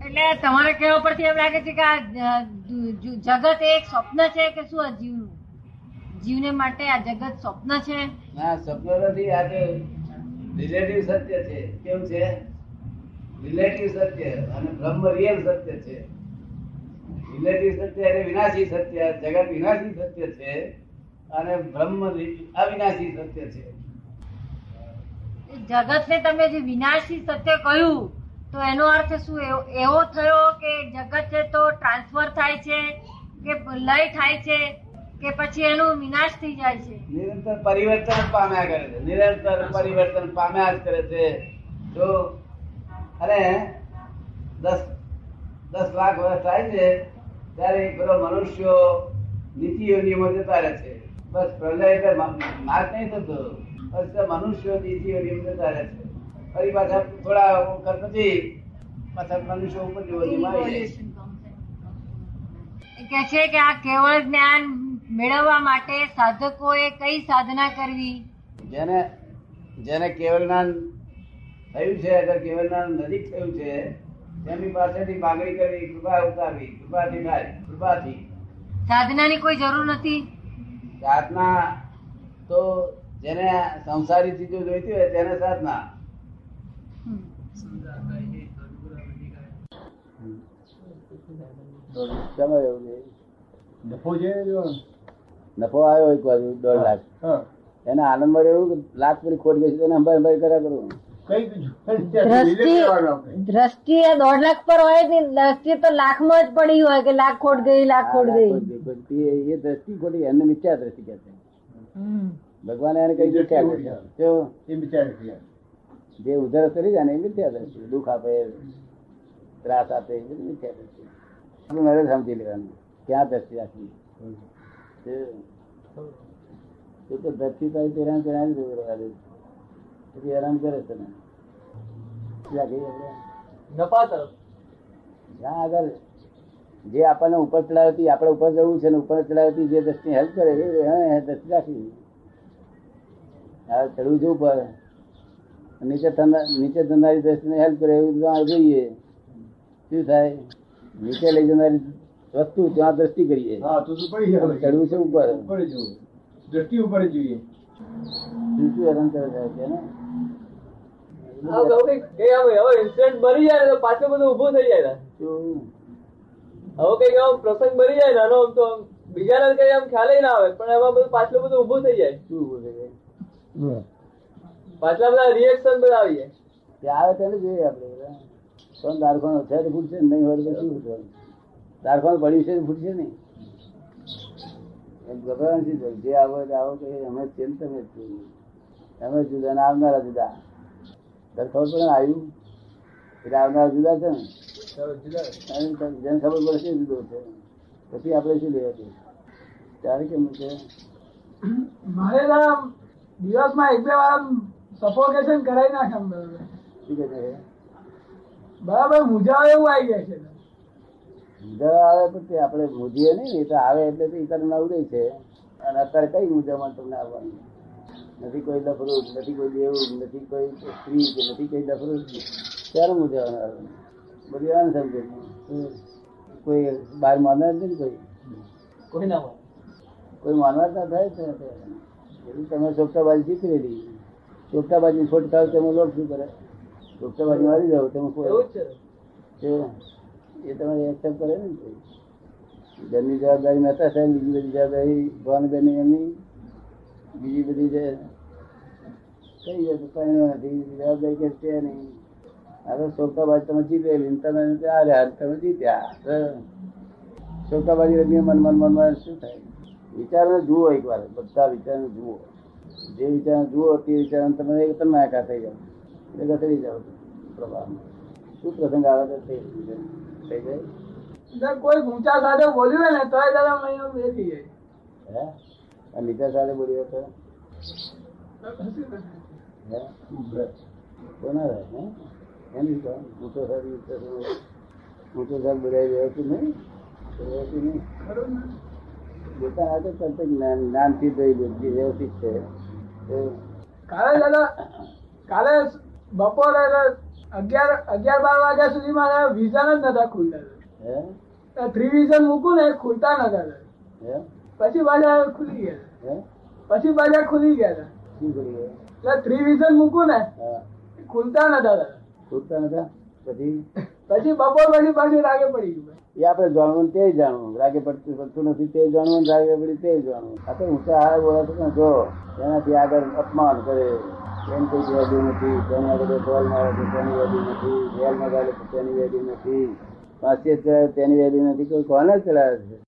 એટલે તમારા કહેવા પરથી એમ લાગે છે કે આ જગત એક સ્વપ્ન છે કે શું આ જીવનું? જીવને માટે આ જગત સ્વપ્ન છે? ના સ્વપ્ન નથી આ તો રિલેટિવ સત્ય છે. કેવું છે? રિલેટિવ સત્ય અને બ્રહ્મ રિયલ સત્ય છે. રિલેટિવ સત્ય એટલે વિનાશી સત્ય જગત વિનાશી સત્ય છે અને બ્રહ્મ અવિનાશી સત્ય છે. જગતને તમે જે વિનાશી સત્ય કહ્યું તો એનો અર્થ શું? એવો- એવો થયો કે જગત છે તો ટ્રાન્સફર થાય છે કે લય થાય છે કે પછી એનું વિનાશ થઈ જાય છે. નિરંતર પરિવર્તન પામ્યા કરે છે. નિરંતર પરિવર્તન પામ્યા જ કરે છે. જો અને દસ દસ લાખ વર્ષ થાય છે ત્યારે બધો પેલો મનુષ્યો નીતિઓ નિયમો જતા રહે છે. બસ પ્રલય એટલે મા- નહીં થતો. બસ મનુષ્યો નીતિઓ યોનીમાં જતા રહે છે. ફરી પાછા થોડા વખત પછી પાછા મનુષ્ય ઉપર કહે છે કે આ કેવળ જ્ઞાન મેળવવા માટે સાધકોએ કઈ સાધના કરવી? જેને જેને કેવળ જ્ઞાન થયું છે અગર કેવળ જ્ઞાન નજીક થયું છે તેમની પાસેથી માગણી કરવી કૃપા ઉતારવી કૃપાથી થાય કૃપાથી. સાધનાની કોઈ જરૂર નથી? સાધના તો જેને સંસારી ચીજો જોઈતી હોય તેને સાધના. સમય એવું છે. નફો છે નફો આવ્યો એક બાજુ દોઢ લાખ. હા. એને આનંદમાં રહેવું લાખ પૂરી ખોટ ગઈ છે તેને અંબાઈ અંબાઈ કર્યા કરું. દ્રષ્ટિ એ દોઢ લાખ પર હોય ને દ્રષ્ટિ તો લાખમાં જ પડી હોય કે લાખ ખોટ ગઈ લાખ ખોટ ગઈ. એ દ્રષ્ટિ ખોટી એને મિથ્યા દ્રષ્ટિ કહે છે ભગવાન એને કઈ મિથ્યા. જે ઉધર કરી જાય ને એ મિથ્યા દ્રષ્ટિ. દુઃખ આપે ત્રાસ આપે એ મિથ્યા દ્રષ્ટિ. મારે સમજી લેવાનું. ક્યાં દ્રષ્ટિ રાખવી એ તો દ્રષ્ટિ તારી હેરાન દે. પછી હેરાન કરે છે ને. ક્યાં ગઈ આપણે? નફા તરફ. જ્યાં આગળ જે આપણને ઉપર ચડાવતી આપણે ઉપર જવું છે ને ઉપર ચડાવતી જે દ્રષ્ટિ હેલ્પ કરે એ દ્રષ્ટિ રાખી હવે ચડવું છે ઉપર નીચે નીચે ધંધારી દ્રષ્ટિને હેલ્પ કરે એવું જોઈએ. શું થાય? નીચે લઈ જનારી વસ્તુ ત્યાં દ્રષ્ટિ કરીએ. હા તો તો પડી જાય ચડવું છે ઉપર? ઉપર જ જવું. દ્રષ્ટિ ઉપર જોઈએ. શું શું હેરાન કરે છે ને? ઇન્સિડન્ટ બની જાય ને તો પાછું બધું ઊભું થઈ જાય હવે કંઈક આમ પ્રસંગ બની જાય આમ તો આમ કઈ આમ ખ્યાલ ના આવે પણ એમાં બધું પાછલું બધું ઊભું થઈ જાય. શું બોલે છે? પાછલા બધા રિએક્શન બધા આવી જાય. આવે તેને જોઈએ આપણે કોણ દારખાનું તો ફૂટશે ને નહીં હોય તો શું ફૂટવાનું? દારખાનું પડ્યું છે ફૂટશે નહીં. એમ ગભરાવાનું છે? જે આવો એટલે આવો કે અમે તેમ તમે અમે જુદા ને આવનારા જુદા. દરખાવ પડે આવ્યું એટલે આવનારા જુદા છે ને? જેને ખબર પડે છે જુદો છે. પછી આપણે શું લેવા દે ત્યારે કેમ છે? મારે દિવસમાં એક બે વાર સફોકેશન કરાવી નાખે બરાબર મુજાવે એવું આવી જાય છે. મુદ્દા આવે પણ તે આપણે મુજીએ નહીં એ તો આવે એટલે તો ઈતર ઉદય છે. અને અત્યારે કઈ મુદ્દામાં તમને આવવાનું? નથી કોઈ લફરું નથી કોઈ દેવું નથી કોઈ સ્ત્રી કે નથી કોઈ લફરું ત્યારે મુદ્દાવાનું આવે? બધી આને સમજે કોઈ બહાર માનવા જ નથી કોઈ? કોઈ ના હોય કોઈ માનવા જ ના થાય છે. એટલે તમે ચોકટાબાજી શીખવેલી. ચોકટાબાજી ખોટ થાય તમે લોક શું કરે? ચોકટાબાજી મારી જાવ તમે કોઈ એ તમારે એક્સેપ્ટ કરે ને. ઘરની જવાબદારી મહેતા સાહેબ બીજી બધી જવાબદારી ભવાનીબેન એમની બીજી બધી જે કઈ જાય કઈ નથી જવાબદારી કે છે નહીં. હવે સોકાબાજી તમે જીતેલી તમે આ રહ્યા તમે જીત્યા. સોકાબાજી રમીએ મન મન મન મન શું થાય? વિચારને જુઓ એકવાર બધા વિચારને જુઓ. જે વિચારને જુઓ તે વિચારને તમે એક તમે આખા થઈ જાઓ. એટલે ઘસડી જાઓ પ્રભાવમાં શું પ્રસંગ આવે તો થઈ જાય થઈ જાય એટલે કોઈ ઊંચા સાથે બોલ્યું હોય ને તો જરા મને એ થઈ જાય હે આ નીચા સાથે બોલ્યો તો હે કોના રહે હે એની તો ઊંચો સાહેબ ઊંચો સાહેબ ઊંચો સાહેબ બોલાવી રહ્યો છું નહીં તો રહેતું નહીં ખરું ને? બેટા આ તો તરત જ જ્ઞાન જ્ઞાનથી જોઈ બુદ્ધિ વ્યવસ્થિત છે તો કાલે દાદા કાલે બપોરે અગિયાર અગિયાર બાર વાગ્યા સુધી મારા વિઝન જ નતા ખુલતા. હે? થ્રી વિઝન મૂકું ને ખુલતા નતા. હે? પછી બાજા ખુલી ગયા. હે? પછી બાજા ખુલી ગયા? એટલે થ્રી વિઝન મૂકું ને ખુલતા નતા. છૂટતા નતા? પછી? પછી બપોર પછી પાછું રાગે પડી ગયું. એ આપણે જાણવું તે જાણવું. રાગે પડતું પડતું નથી તે જાણવું રાગે પડી તે જાણવું. આ તો ઊંચા હાર બોલાતો ને જો એનાથી આગળ અપમાન કરે. એમ કોઈ વેલ્યુ નથી તેની આગળ બોલ મારે તો તેની વેલ્યુ નથી બોલ મગાડે તો તેની વેલ્યુ નથી. પાંચે તેની વેલ્યુ નથી, કોઈ કોને ચડાવે છે?